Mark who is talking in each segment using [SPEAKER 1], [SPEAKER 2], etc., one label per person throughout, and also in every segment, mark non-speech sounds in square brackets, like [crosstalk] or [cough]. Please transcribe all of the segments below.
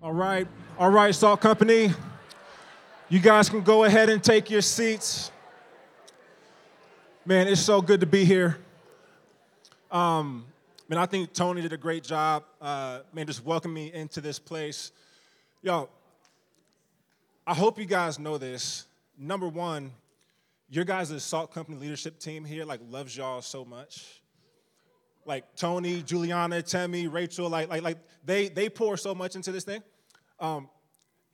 [SPEAKER 1] All right, all right, Salt Company. You guys can go ahead and take your seats. Man, it's so good to be here. Um, man, I think Tony did a great job. Uh, man, just welcome me into this place. Yo, I hope you guys know this. Number one, your guys' Salt Company leadership team here like loves y'all so much. Like Tony, Juliana, Tammy, Rachel, like like like they they pour so much into this thing. Um,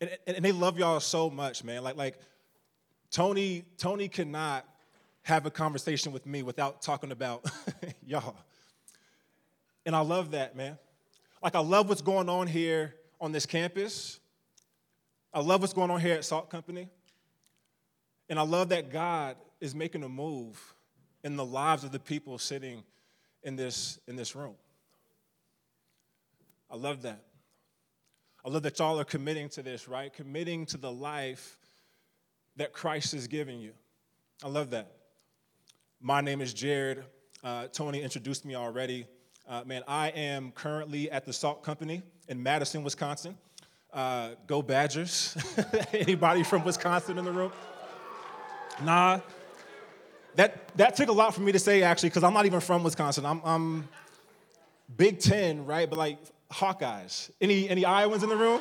[SPEAKER 1] and, and they love y'all so much, man. Like like Tony Tony cannot have a conversation with me without talking about [laughs] y'all. And I love that, man. Like I love what's going on here on this campus. I love what's going on here at Salt Company. And I love that God is making a move in the lives of the people sitting in this, in this room. I love that. I love that y'all are committing to this, right? Committing to the life that Christ is giving you. I love that. My name is Jarryd. Uh, Tony introduced me already. Uh, man, I am currently at the Salt Company in Madison, Wisconsin. Uh, go Badgers. [laughs] Anybody from Wisconsin in the room? Nah. That, that took a lot for me to say, actually, because I'm not even from Wisconsin. I'm, I'm Big Ten, right? But like Hawkeyes. Any, any Iowans in the room?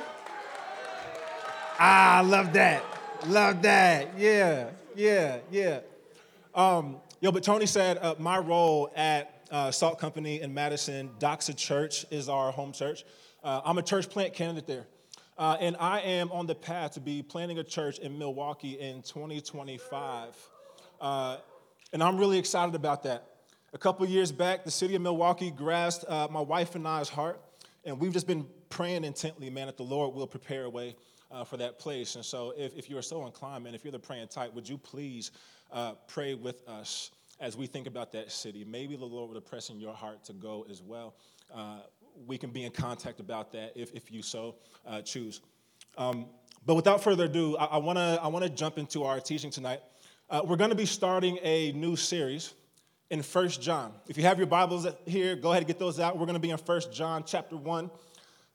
[SPEAKER 1] Ah, love that. Love that. Yeah, yeah, yeah. Um, yo, but Tony said uh, my role at uh, Salt Company in Madison, Doxa Church is our home church. Uh, I'm a church plant candidate there. Uh, and I am on the path to be planting a church in Milwaukee in 2025. Uh, and I'm really excited about that. A couple years back, the city of Milwaukee grasped uh, my wife and I's heart, and we've just been praying intently, man, that the Lord will prepare a way uh, for that place. And so, if, if you are so inclined, man, if you're the praying type, would you please uh, pray with us as we think about that city? Maybe the Lord would impress in your heart to go as well. Uh, we can be in contact about that if, if you so uh, choose. Um, but without further ado, I, I want to I wanna jump into our teaching tonight. Uh, we're going to be starting a new series in First John. If you have your Bibles here, go ahead and get those out. We're going to be in First John chapter 1.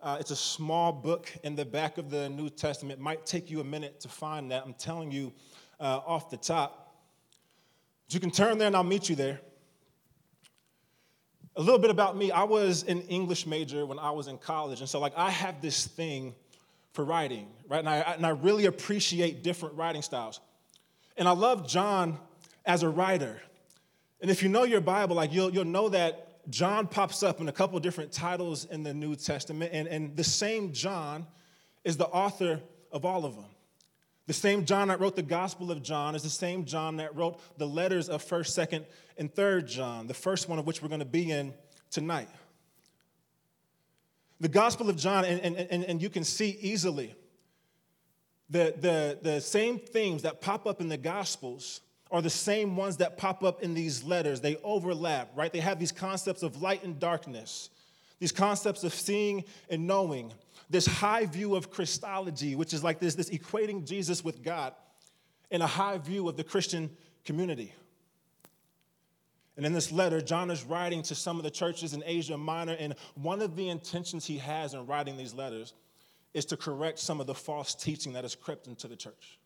[SPEAKER 1] Uh, it's a small book in the back of the New Testament. It might take you a minute to find that. I'm telling you uh, off the top. You can turn there and I'll meet you there. A little bit about me I was an English major when I was in college. And so, like, I have this thing for writing, right? And I, and I really appreciate different writing styles. And I love John as a writer. And if you know your Bible, like, you'll, you'll know that John pops up in a couple different titles in the New Testament. And, and the same John is the author of all of them. The same John that wrote the Gospel of John is the same John that wrote the letters of 1st, 2nd, and 3rd John, the first one of which we're going to be in tonight. The Gospel of John, and, and, and, you can see easily the, the, the same themes that pop up in the Gospels are the same ones that pop up in these letters. They overlap, right? They have these concepts of light and darkness, these concepts of seeing and knowing, this high view of Christology, which is like this, this equating Jesus with God, and a high view of the Christian community. And in this letter, John is writing to some of the churches in Asia Minor, and one of the intentions he has in writing these letters is to correct some of the false teaching that has crept into the church.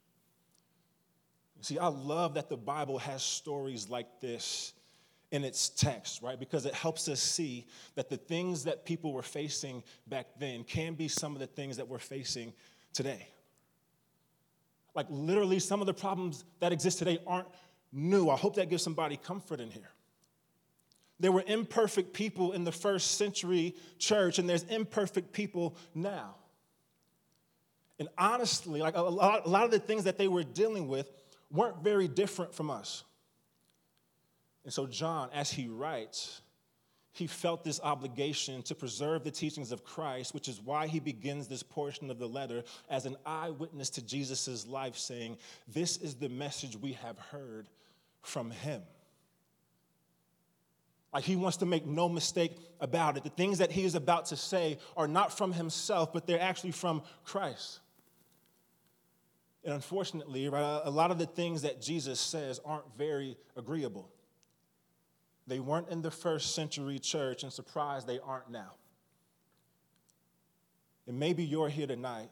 [SPEAKER 1] See, I love that the Bible has stories like this in its text, right? Because it helps us see that the things that people were facing back then can be some of the things that we're facing today. Like, literally, some of the problems that exist today aren't new. I hope that gives somebody comfort in here. There were imperfect people in the first century church, and there's imperfect people now. And honestly, like a lot, a lot of the things that they were dealing with weren't very different from us. And so, John, as he writes, he felt this obligation to preserve the teachings of Christ, which is why he begins this portion of the letter as an eyewitness to Jesus' life, saying, This is the message we have heard from him. Like he wants to make no mistake about it. The things that he is about to say are not from himself, but they're actually from Christ. And unfortunately, right, a lot of the things that Jesus says aren't very agreeable. They weren't in the first century church, and surprised they aren't now. And maybe you're here tonight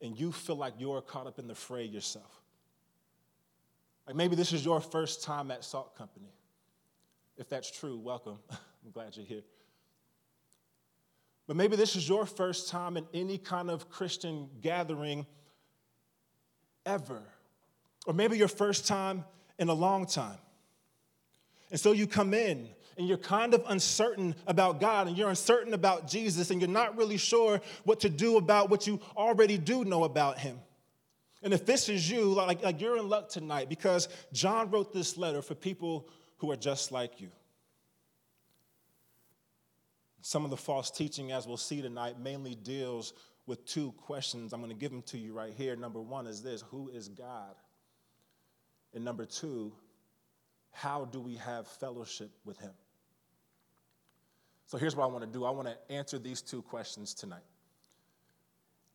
[SPEAKER 1] and you feel like you're caught up in the fray yourself. Like maybe this is your first time at Salt Company. If that's true, welcome. [laughs] I'm glad you're here. But maybe this is your first time in any kind of Christian gathering ever. Or maybe your first time in a long time. And so you come in and you're kind of uncertain about God and you're uncertain about Jesus and you're not really sure what to do about what you already do know about Him. And if this is you, like, like you're in luck tonight because John wrote this letter for people who are just like you. Some of the false teaching, as we'll see tonight, mainly deals with two questions. I'm going to give them to you right here. Number one is this Who is God? And number two, how do we have fellowship with Him? So here's what I want to do I want to answer these two questions tonight.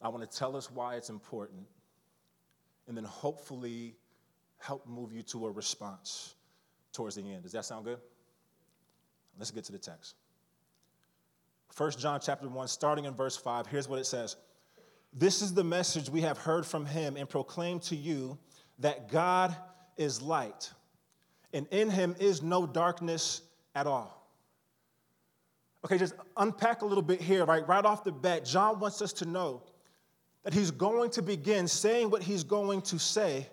[SPEAKER 1] I want to tell us why it's important, and then hopefully help move you to a response towards the end. Does that sound good? Let's get to the text. 1 John chapter 1, starting in verse 5, here's what it says. This is the message we have heard from him and proclaimed to you that God is light, and in him is no darkness at all. Okay, just unpack a little bit here, right? Right off the bat, John wants us to know that he's going to begin saying what he's going to say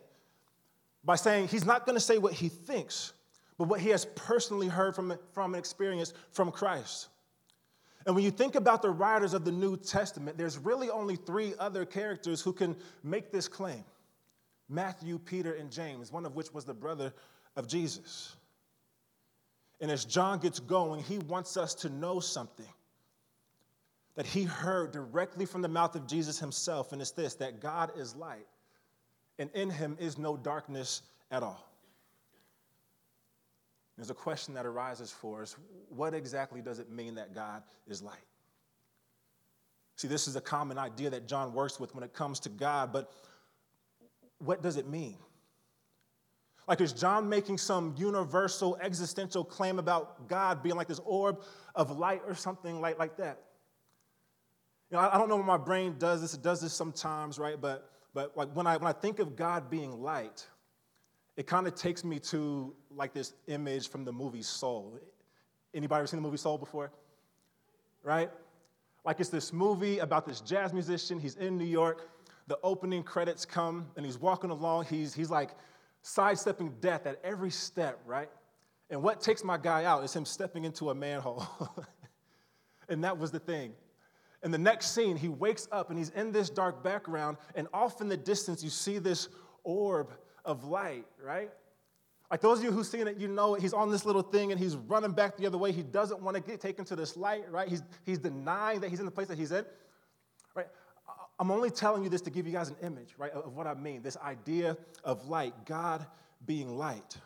[SPEAKER 1] by saying he's not going to say what he thinks, but what he has personally heard from, from an experience from Christ. And when you think about the writers of the New Testament, there's really only three other characters who can make this claim Matthew, Peter, and James, one of which was the brother of Jesus. And as John gets going, he wants us to know something that he heard directly from the mouth of Jesus himself, and it's this that God is light, and in him is no darkness at all. There's a question that arises for us what exactly does it mean that God is light? See, this is a common idea that John works with when it comes to God, but what does it mean? Like, is John making some universal existential claim about God being like this orb of light or something like, like that? You know, I, I don't know when my brain does this. It does this sometimes, right? But, but like when I, when I think of God being light, it kind of takes me to like this image from the movie Soul. Anybody ever seen the movie Soul before? Right? Like it's this movie about this jazz musician. He's in New York. The opening credits come and he's walking along. He's, he's like sidestepping death at every step, right? And what takes my guy out is him stepping into a manhole. [laughs] and that was the thing. In the next scene, he wakes up and he's in this dark background, and off in the distance, you see this orb of light, right? Like those of you who've seen it, you know he's on this little thing and he's running back the other way. He doesn't want to get taken to this light, right? He's, he's denying that he's in the place that he's in, right? I'm only telling you this to give you guys an image, right, of what I mean. This idea of light, God being light.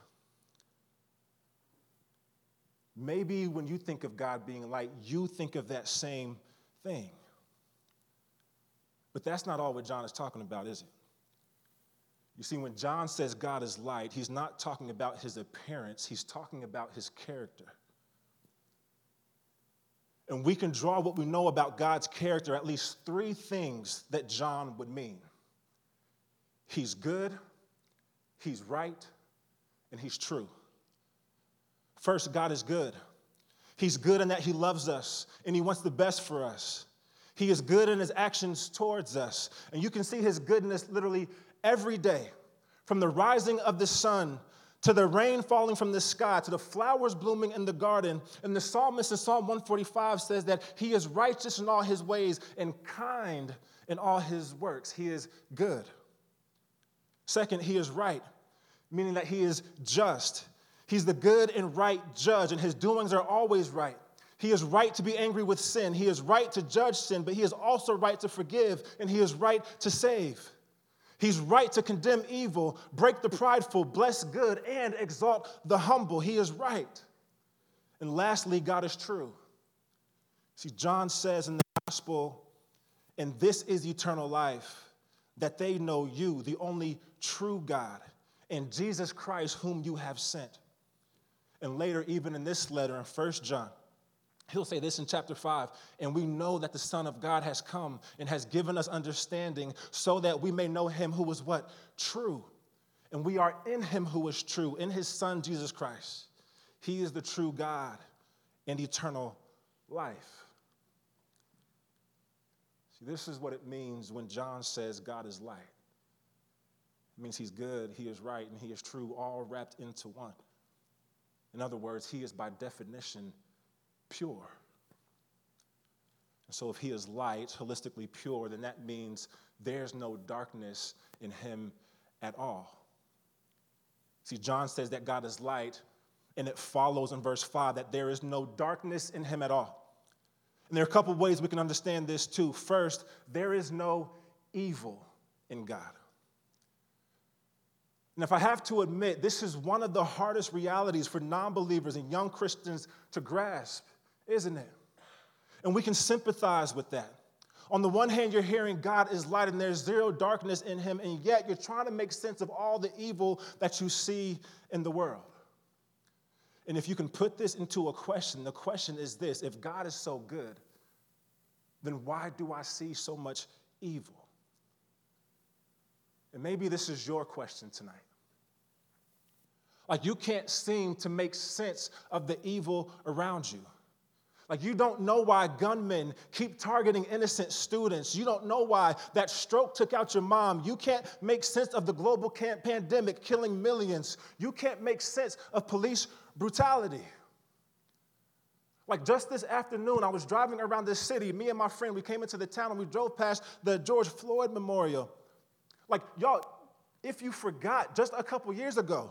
[SPEAKER 1] Maybe when you think of God being light, you think of that same thing. But that's not all what John is talking about, is it? You see, when John says God is light, he's not talking about his appearance, he's talking about his character. And we can draw what we know about God's character, at least three things that John would mean He's good, He's right, and He's true. First, God is good. He's good in that He loves us and He wants the best for us. He is good in His actions towards us. And you can see His goodness literally every day, from the rising of the sun to the rain falling from the sky, to the flowers blooming in the garden. And the psalmist in Psalm 145 says that he is righteous in all his ways and kind in all his works. He is good. Second, he is right, meaning that he is just. He's the good and right judge, and his doings are always right. He is right to be angry with sin. He is right to judge sin, but he is also right to forgive, and he is right to save. He's right to condemn evil, break the prideful, bless good, and exalt the humble. He is right. And lastly, God is true. See, John says in the gospel, and this is eternal life, that they know you, the only true God, and Jesus Christ, whom you have sent. And later, even in this letter in 1 John, He'll say this in chapter 5 and we know that the Son of God has come and has given us understanding so that we may know him who is what? True. And we are in him who is true, in his Son, Jesus Christ. He is the true God and eternal life. See, this is what it means when John says God is light. It means he's good, he is right, and he is true, all wrapped into one. In other words, he is by definition pure. So, if he is light, holistically pure, then that means there's no darkness in him at all. See, John says that God is light, and it follows in verse 5 that there is no darkness in him at all. And there are a couple ways we can understand this too. First, there is no evil in God. And if I have to admit, this is one of the hardest realities for non believers and young Christians to grasp, isn't it? And we can sympathize with that. On the one hand, you're hearing God is light and there's zero darkness in him, and yet you're trying to make sense of all the evil that you see in the world. And if you can put this into a question, the question is this if God is so good, then why do I see so much evil? And maybe this is your question tonight. Like you can't seem to make sense of the evil around you. Like, you don't know why gunmen keep targeting innocent students. You don't know why that stroke took out your mom. You can't make sense of the global pandemic killing millions. You can't make sense of police brutality. Like just this afternoon, I was driving around this city. Me and my friend, we came into the town and we drove past the George Floyd Memorial. Like, y'all, if you forgot, just a couple years ago,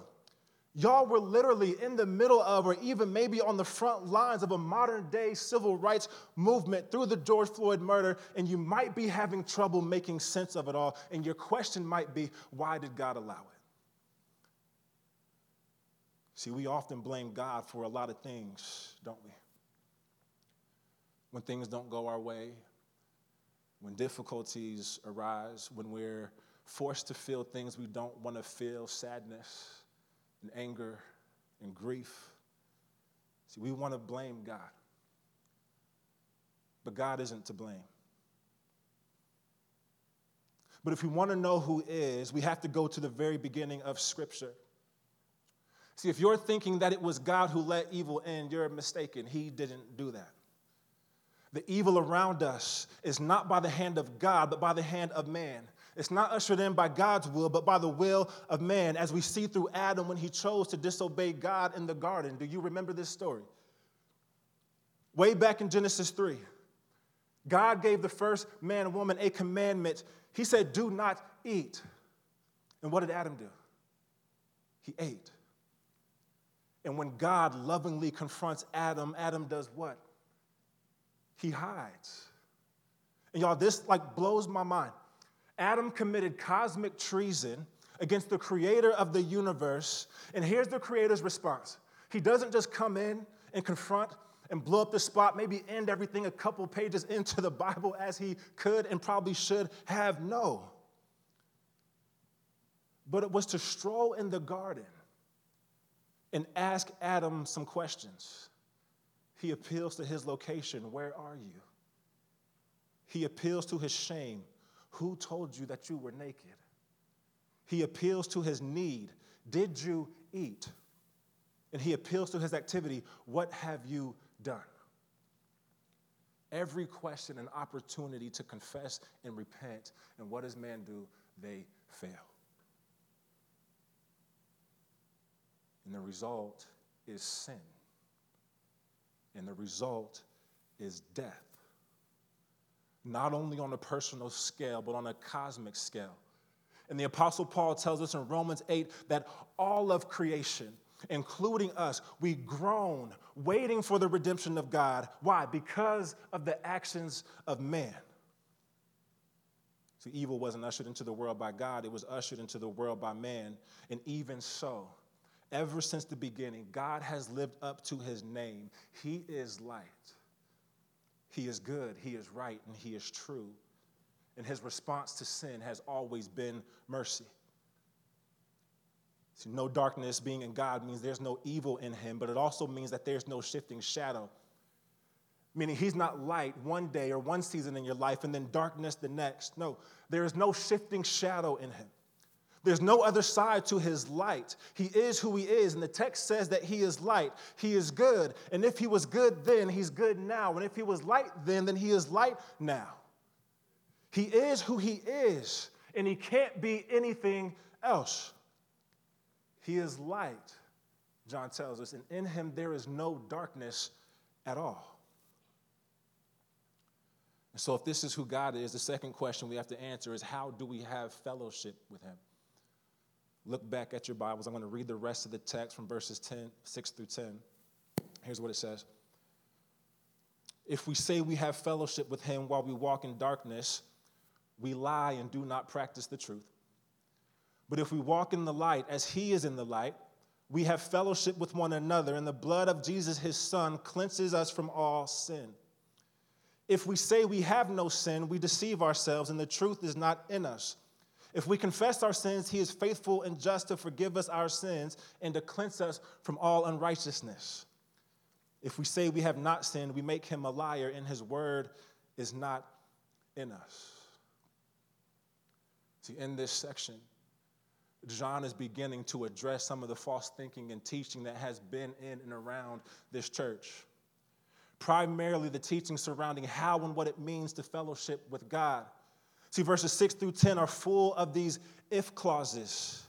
[SPEAKER 1] Y'all were literally in the middle of, or even maybe on the front lines of a modern day civil rights movement through the George Floyd murder, and you might be having trouble making sense of it all. And your question might be, why did God allow it? See, we often blame God for a lot of things, don't we? When things don't go our way, when difficulties arise, when we're forced to feel things we don't want to feel, sadness and anger and grief. See, we want to blame God. But God isn't to blame. But if we want to know who is, we have to go to the very beginning of Scripture. See, if you're thinking that it was God who let evil in, you're mistaken. He didn't do that. The evil around us is not by the hand of God, but by the hand of man. It's not ushered in by God's will, but by the will of man, as we see through Adam when he chose to disobey God in the garden. Do you remember this story? Way back in Genesis 3, God gave the first man and woman a commandment. He said, Do not eat. And what did Adam do? He ate. And when God lovingly confronts Adam, Adam does what? He hides. And y'all, this like blows my mind. Adam committed cosmic treason against the creator of the universe. And here's the creator's response He doesn't just come in and confront and blow up the spot, maybe end everything a couple pages [laughs] into the Bible as he could and probably should have. No. But it was to stroll in the garden and ask Adam some questions. He appeals to his location Where are you? He appeals to his shame. Who told you that you were naked? He appeals to his need. Did you eat? And he appeals to his activity. What have you done? Every question an opportunity to confess and repent. And what does man do? They fail. And the result is sin. And the result is death not only on a personal scale, but on a cosmic scale. And the Apostle Paul tells us in Romans 8 that all of creation, including us, we groan, waiting for the redemption of God. Why? Because of the actions of man. See, evil wasn't ushered into the world by God, it was ushered into the world by man. And even so, ever since the beginning, God has lived up to his name. He is light. He is good, He is right, and He is true. And His response to sin has always been mercy. See, no darkness being in God means there's no evil in Him, but it also means that there's no shifting shadow. meaning he's not light one day or one season in your life and then darkness the next. No, there is no shifting shadow in him. There's no other side to his light. He is who he is. And the text says that he is light. He is good. And if he was good then, he's good now. And if he was light then, then he is light now. He is who he is. And he can't be anything else. He is light, John tells us. And in him there is no darkness at all. And so, if this is who God is, the second question we have to answer is how do we have fellowship with him? Look back at your Bibles. I'm going to read the rest of the text from verses 10, 6 through 10. Here's what it says If we say we have fellowship with him while we walk in darkness, we lie and do not practice the truth. But if we walk in the light as he is in the light, we have fellowship with one another, and the blood of Jesus, his son, cleanses us from all sin. If we say we have no sin, we deceive ourselves, and the truth is not in us. If we confess our sins, he is faithful and just to forgive us our sins and to cleanse us from all unrighteousness. If we say we have not sinned, we make him a liar, and his word is not in us. See, in this section, John is beginning to address some of the false thinking and teaching that has been in and around this church. Primarily the teaching surrounding how and what it means to fellowship with God. See, verses 6 through 10 are full of these if clauses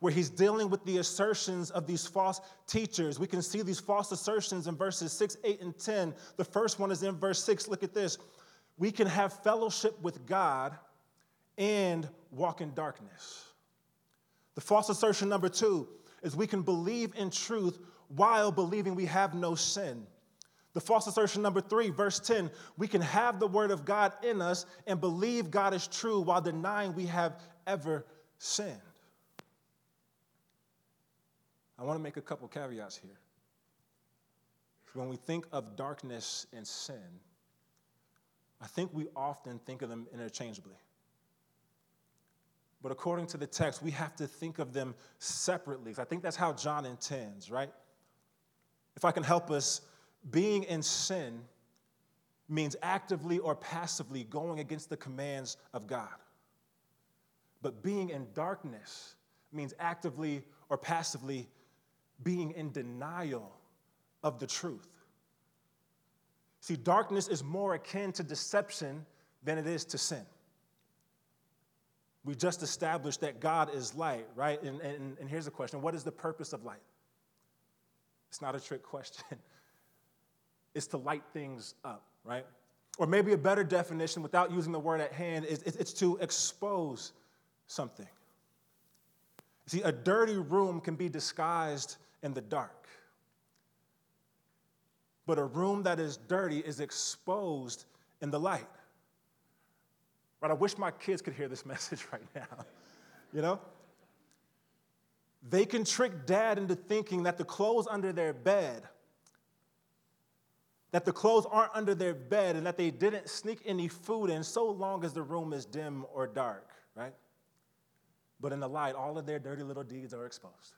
[SPEAKER 1] where he's dealing with the assertions of these false teachers. We can see these false assertions in verses 6, 8, and 10. The first one is in verse 6. Look at this. We can have fellowship with God and walk in darkness. The false assertion number two is we can believe in truth while believing we have no sin. The false assertion number three, verse 10, we can have the word of God in us and believe God is true while denying we have ever sinned. I want to make a couple caveats here. When we think of darkness and sin, I think we often think of them interchangeably. But according to the text, we have to think of them separately. I think that's how John intends, right? If I can help us being in sin means actively or passively going against the commands of God. But being in darkness means actively or passively being in denial of the truth. See, darkness is more akin to deception than it is to sin. We just established that God is light, right? And, and, and here's the question What is the purpose of light? It's not a trick question [laughs] is to light things up, right? Or maybe a better definition, without using the word at hand, is it's to expose something. See, a dirty room can be disguised in the dark. But a room that is dirty is exposed in the light. Right? I wish my kids could hear this [laughs] message right now. You know? They can trick dad into thinking that the clothes under their bed that the clothes aren't under their bed and that they didn't sneak any food in so long as the room is dim or dark, right? But in the light, all of their dirty little deeds are exposed.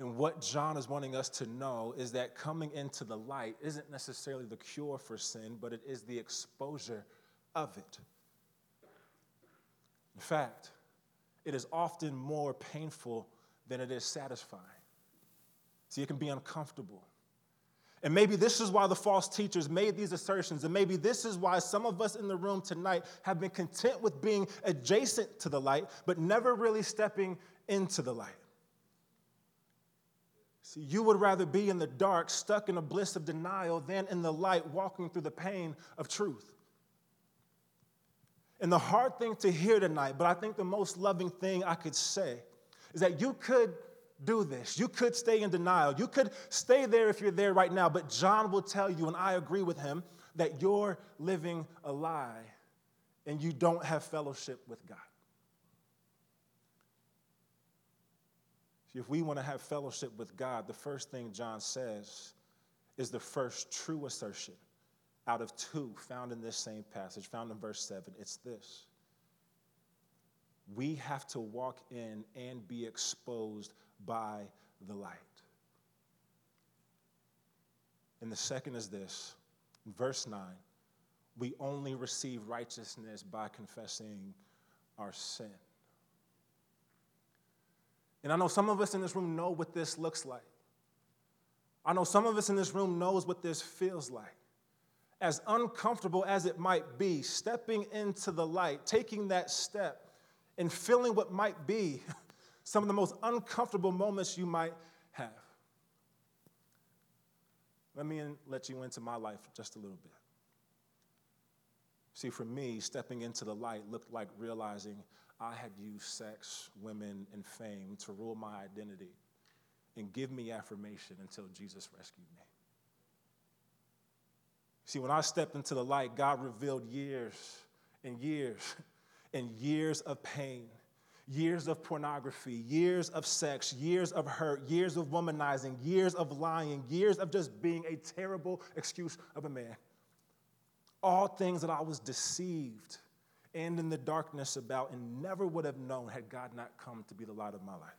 [SPEAKER 1] And what John is wanting us to know is that coming into the light isn't necessarily the cure for sin, but it is the exposure of it. In fact, it is often more painful than it is satisfying. It can be uncomfortable. And maybe this is why the false teachers made these assertions. And maybe this is why some of us in the room tonight have been content with being adjacent to the light, but never really stepping into the light. See, you would rather be in the dark, stuck in a bliss of denial, than in the light, walking through the pain of truth. And the hard thing to hear tonight, but I think the most loving thing I could say, is that you could do this. You could stay in denial. You could stay there if you're there right now, but John will tell you, and I agree with him, that you're living a lie and you don't have fellowship with God. See, if we want to have fellowship with God, the first thing John says is the first true assertion out of two found in this same passage, found in verse 7. It's this we have to walk in and be exposed by the light. And the second is this verse 9 we only receive righteousness by confessing our sin. And I know some of us in this room know what this looks like. I know some of us in this room knows what this feels like. As uncomfortable as it might be, stepping into the light, taking that step, and feeling what might be [laughs] some of the most uncomfortable moments you might have. Let me let you into my life just a little bit. See, for me, stepping into the light looked like realizing I had used sex, women, and fame to rule my identity and give me affirmation until Jesus rescued me. See, when I stepped into the light, God revealed years and years [laughs] and years of pain, years of pornography, years of sex, years of hurt, years of womanizing, years of lying, years of just being a terrible excuse of a man all things that I was deceived and in the darkness about and never would have known had God not come to be the light of my life.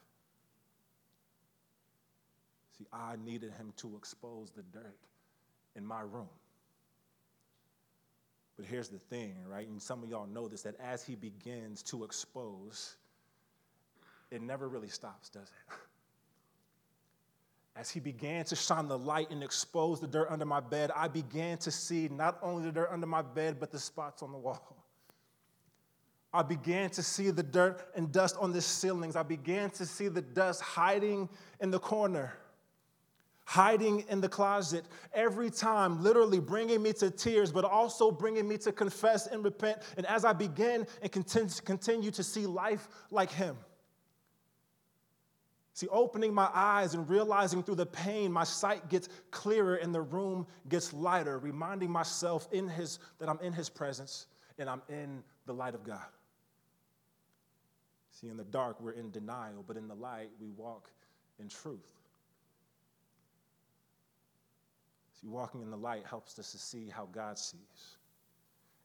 [SPEAKER 1] See, I needed him to expose the dirt in my room. But here's the thing, right? And some of y'all know this that as he begins to expose, it never really stops, does it? As he began to shine the light and expose the dirt under my bed, I began to see not only the dirt under my bed, but the spots on the wall. I began to see the dirt and dust on the ceilings. I began to see the dust hiding in the corner, hiding in the closet. Every time, literally bringing me to tears, but also bringing me to confess and repent. And as I began and continue to see life like Him, See, opening my eyes and realizing through the pain, my sight gets clearer and the room gets lighter, reminding myself in his, that I'm in His presence and I'm in the light of God. See, in the dark, we're in denial, but in the light, we walk in truth. See, walking in the light helps us to see how God sees,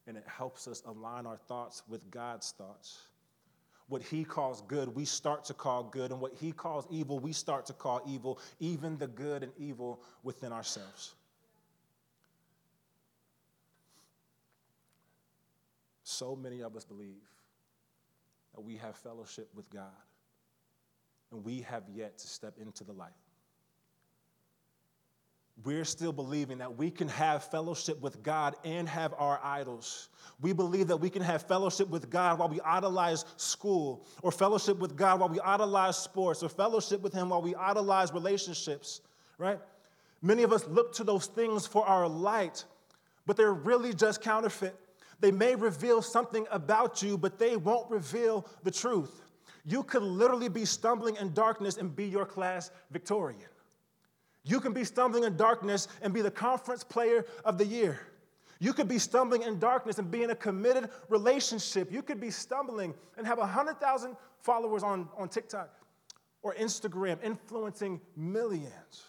[SPEAKER 1] and it helps us align our thoughts with God's thoughts what he calls good, we start to call good, and what he calls evil, we start to call evil, even the good and evil within ourselves. So many of us believe that we have fellowship with God, and we have yet to step into the light we're still believing that we can have fellowship with God and have our idols. We believe that we can have fellowship with God while we idolize school, or fellowship with God while we idolize sports, or fellowship with Him while we idolize relationships, right? Many of us look to those things for our light, but they're really just counterfeit. They may reveal something about you, but they won't reveal the truth. You could literally be stumbling in darkness and be your class Victorian. You can be stumbling in darkness and be the conference player of the year. You could be stumbling in darkness and be in a committed relationship. You could be stumbling and have 100,000 followers on, on TikTok or Instagram, influencing millions.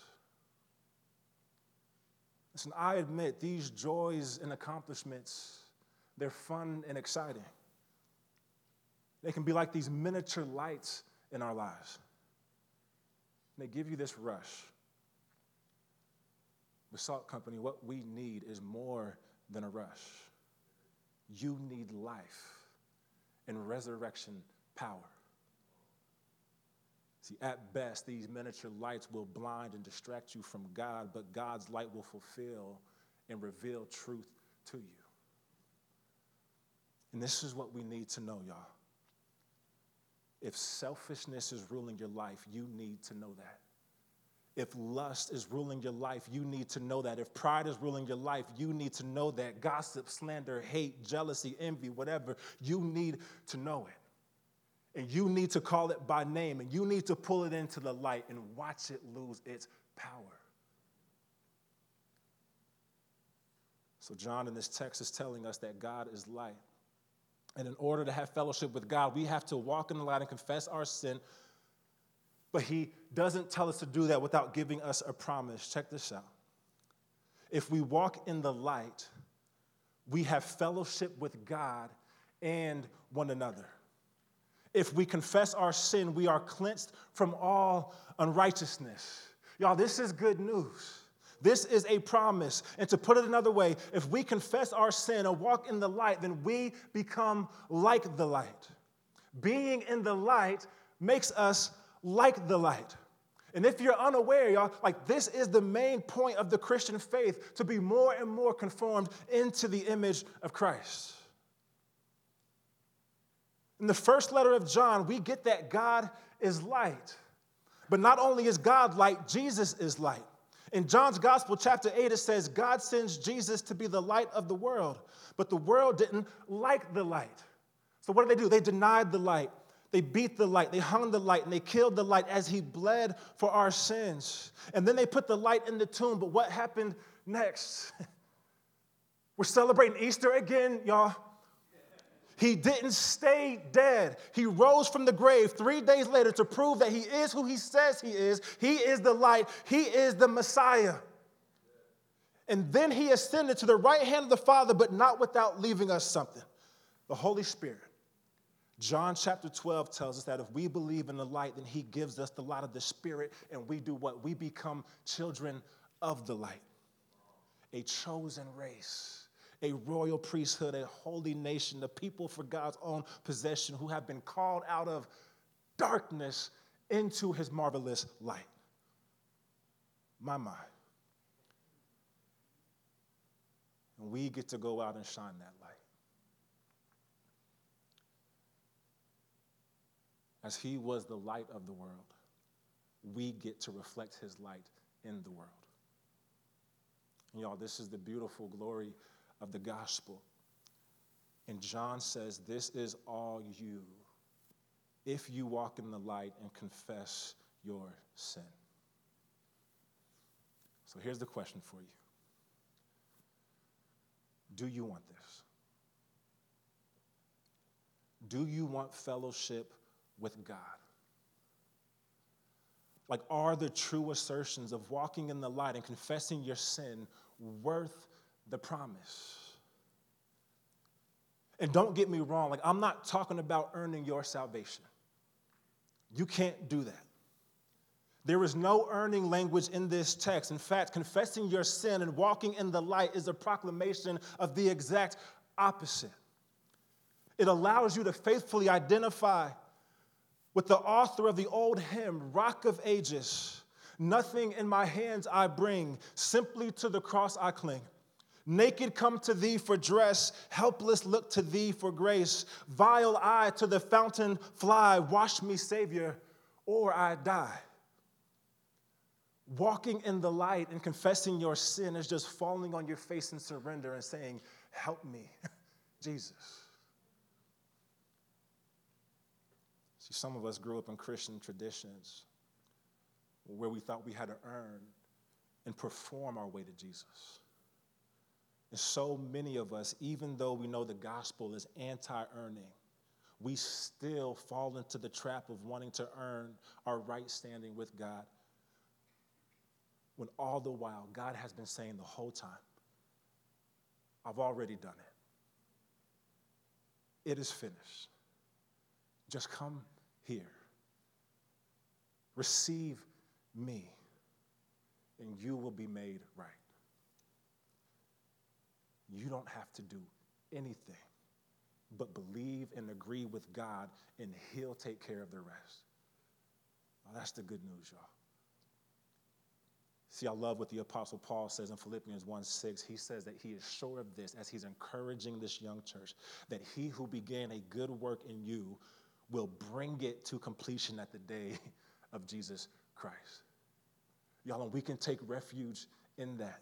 [SPEAKER 1] Listen, I admit these joys and accomplishments, they're fun and exciting. They can be like these miniature lights in our lives. They give you this rush Salt Company, what we need is more than a rush. You need life and resurrection power. See, at best, these miniature lights will blind and distract you from God, but God's light will fulfill and reveal truth to you. And this is what we need to know, y'all. If selfishness is ruling your life, you need to know that. If lust is ruling your life, you need to know that. If pride is ruling your life, you need to know that. Gossip, slander, hate, jealousy, envy, whatever, you need to know it. And you need to call it by name, and you need to pull it into the light and watch it lose its power. So, John in this text is telling us that God is light. And in order to have fellowship with God, we have to walk in the light and confess our sin but he doesn't tell us to do that without giving us a promise. Check this out. If we walk in the light, we have fellowship with God and one another. If we confess our sin, we are cleansed from all unrighteousness. Y'all, this is good news. This is a promise. And to put it another way, if we confess our sin and walk in the light, then we become like the light. Being in the light makes us like the light. And if you're unaware, y'all, like this is the main point of the Christian faith to be more and more conformed into the image of Christ. In the first letter of John, we get that God is light. But not only is God light, Jesus is light. In John's Gospel, chapter 8, it says, God sends Jesus to be the light of the world. But the world didn't like the light. So what did they do? They denied the light. They beat the light, they hung the light, and they killed the light as he bled for our sins. And then they put the light in the tomb. But what happened next? [laughs] We're celebrating Easter again, y'all. He didn't stay dead. He rose from the grave three days later to prove that he is who he says he is. He is the light, he is the Messiah. And then he ascended to the right hand of the Father, but not without leaving us something the Holy Spirit. John chapter 12 tells us that if we believe in the light, then he gives us the light of the Spirit, and we do what? We become children of the light, a chosen race a royal priesthood, a holy nation, the people for God's own possession who have been called out of darkness into his marvelous light. My, my. And we get to go out and shine that light. As he was the light of the world, we get to reflect his light in the world. And y'all, this is the beautiful glory of the gospel. And John says, This is all you if you walk in the light and confess your sin. So here's the question for you Do you want this? Do you want fellowship with God? Like, are the true assertions of walking in the light and confessing your sin worth the promise. And don't get me wrong, like, I'm not talking about earning your salvation. You can't do that. There is no earning language in this text. In fact, confessing your sin and walking in the light is a proclamation of the exact opposite. It allows you to faithfully identify with the author of the old hymn, Rock of Ages. Nothing in my hands I bring, simply to the cross I cling. Naked come to thee for dress, helpless look to thee for grace. Vile I to the fountain fly, wash me, Savior, or I die. Walking in the light and confessing your sin is just falling on your face in surrender and saying, Help me, [laughs] Jesus. See, some of us grew up in Christian traditions where we thought we had to earn and perform our way to Jesus. And so many of us, even though we know the gospel is anti earning, we still fall into the trap of wanting to earn our right standing with God. When all the while, God has been saying the whole time, I've already done it. It is finished. Just come here. Receive me, and you will be made right. You don't have to do anything but believe and agree with God, and He'll take care of the rest. Well, that's the good news, y'all. See, I love what the Apostle Paul says in Philippians 1 6. He says that he is sure of this as he's encouraging this young church that he who began a good work in you will bring it to completion at the day [laughs] of Jesus Christ. Y'all, and we can take refuge in that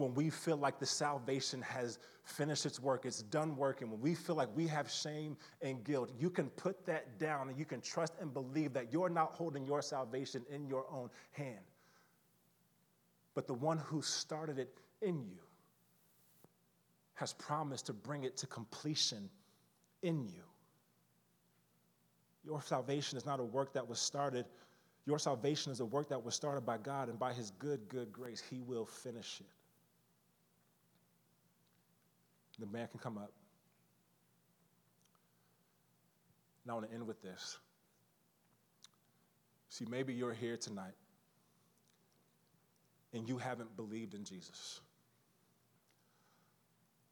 [SPEAKER 1] when we feel like the salvation has finished its work, it's done working, when we feel like we have shame and guilt, you can put that down and you can trust and believe that you're not holding your salvation in your own hand. But the one who started it in you has promised to bring it to completion in you. Your salvation is not a work that was started. Your salvation is a work that was started by God, and by His good, good grace, He will finish it. The man can come up. And I want to end with this. See, maybe you're here tonight and you haven't believed in Jesus.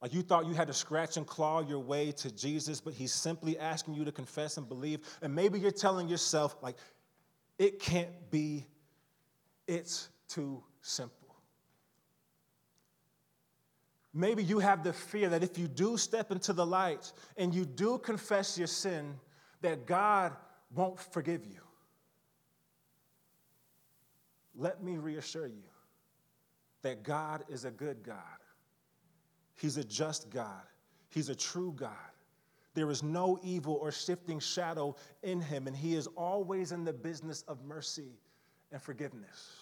[SPEAKER 1] Like you thought you had to scratch and claw your way to Jesus, but he's simply asking you to confess and believe. And maybe you're telling yourself, like, it can't be, it's too simple. Maybe you have the fear that if you do step into the light and you do confess your sin, that God won't forgive you. Let me reassure you that God is a good God. He's a just God. He's a true God. There is no evil or shifting shadow in him, and he is always in the business of mercy and forgiveness.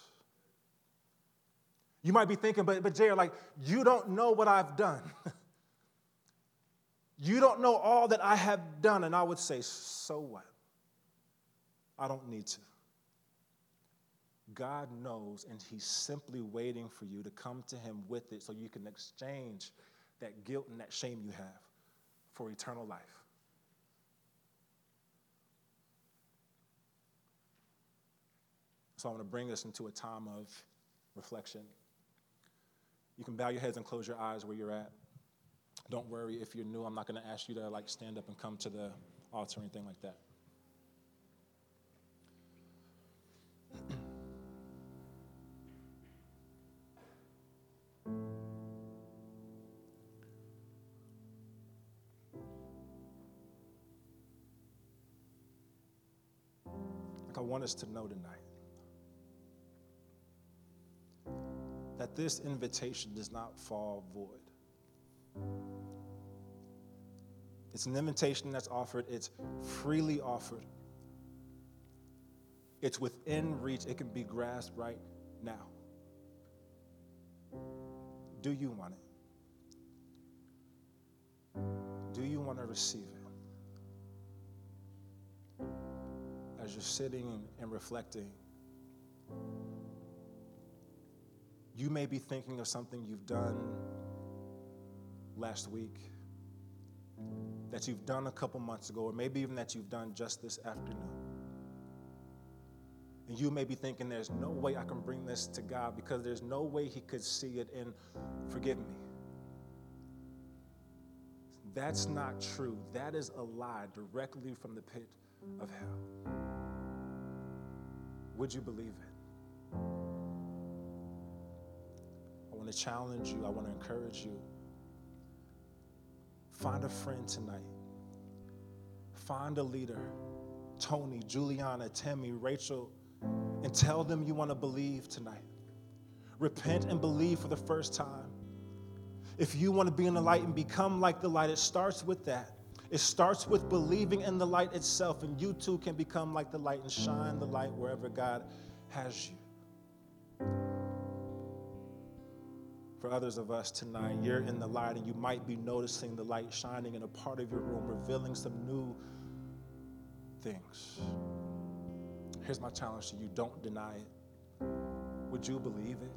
[SPEAKER 1] You might be thinking, but, but Jarryd, like, you don't know what I've done. [laughs] you don't know all that I have done. And I would say, so what? I don't need to. God knows, and He's simply waiting for you to come to Him with it so you can exchange that guilt and that shame you have for eternal life. So I want to bring us into a time of reflection. You can bow your heads and close your eyes where you're at. Don't worry if you're new, I'm not going to ask you to like stand up and come to the altar or anything like that. Want us to know tonight that this invitation does not fall void. It's an invitation that's offered, it's freely offered, it's within reach, it can be grasped right now. Do you want it? Do you want to receive it? As you're sitting and reflecting, you may be thinking of something you've done last week, that you've done a couple months ago, or maybe even that you've done just this afternoon. And you may be thinking, there's no way I can bring this to God because there's no way He could see it and forgive me. That's not true. That is a lie directly from the pit of hell. Would you believe it? I want to challenge you, I want to encourage you. Find a friend tonight. Find a leader Tony, Juliana, Tammy, Rachel, and tell them you want to believe tonight. Repent and believe for the first time. If you want to be in the light and become like the light, it starts with that. It starts with believing in the light itself, and you too can become like the light and shine the light wherever God has you. For others of us tonight, you're in the light and you might be noticing the light shining in a part of your room, revealing some new things. Here's my challenge to you don't deny it. Would you believe it?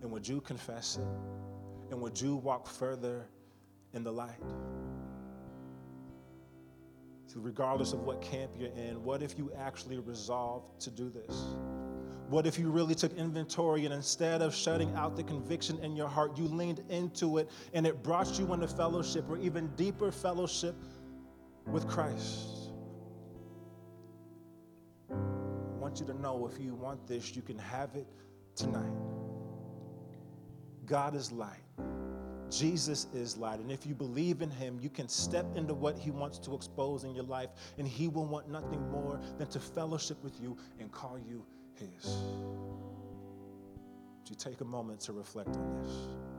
[SPEAKER 1] And would you confess it? And would you walk further in the light? Regardless of what camp you're in, what if you actually resolved to do this? What if you really took inventory and instead of shutting out the conviction in your heart, you leaned into it and it brought you into fellowship or even deeper fellowship with Christ? I want you to know if you want this, you can have it tonight. God is light. Jesus is light. And if you believe in him, you can step into what he wants to expose in your life, and he will want nothing more than to fellowship with you and call you his. Would you take a moment to reflect on this?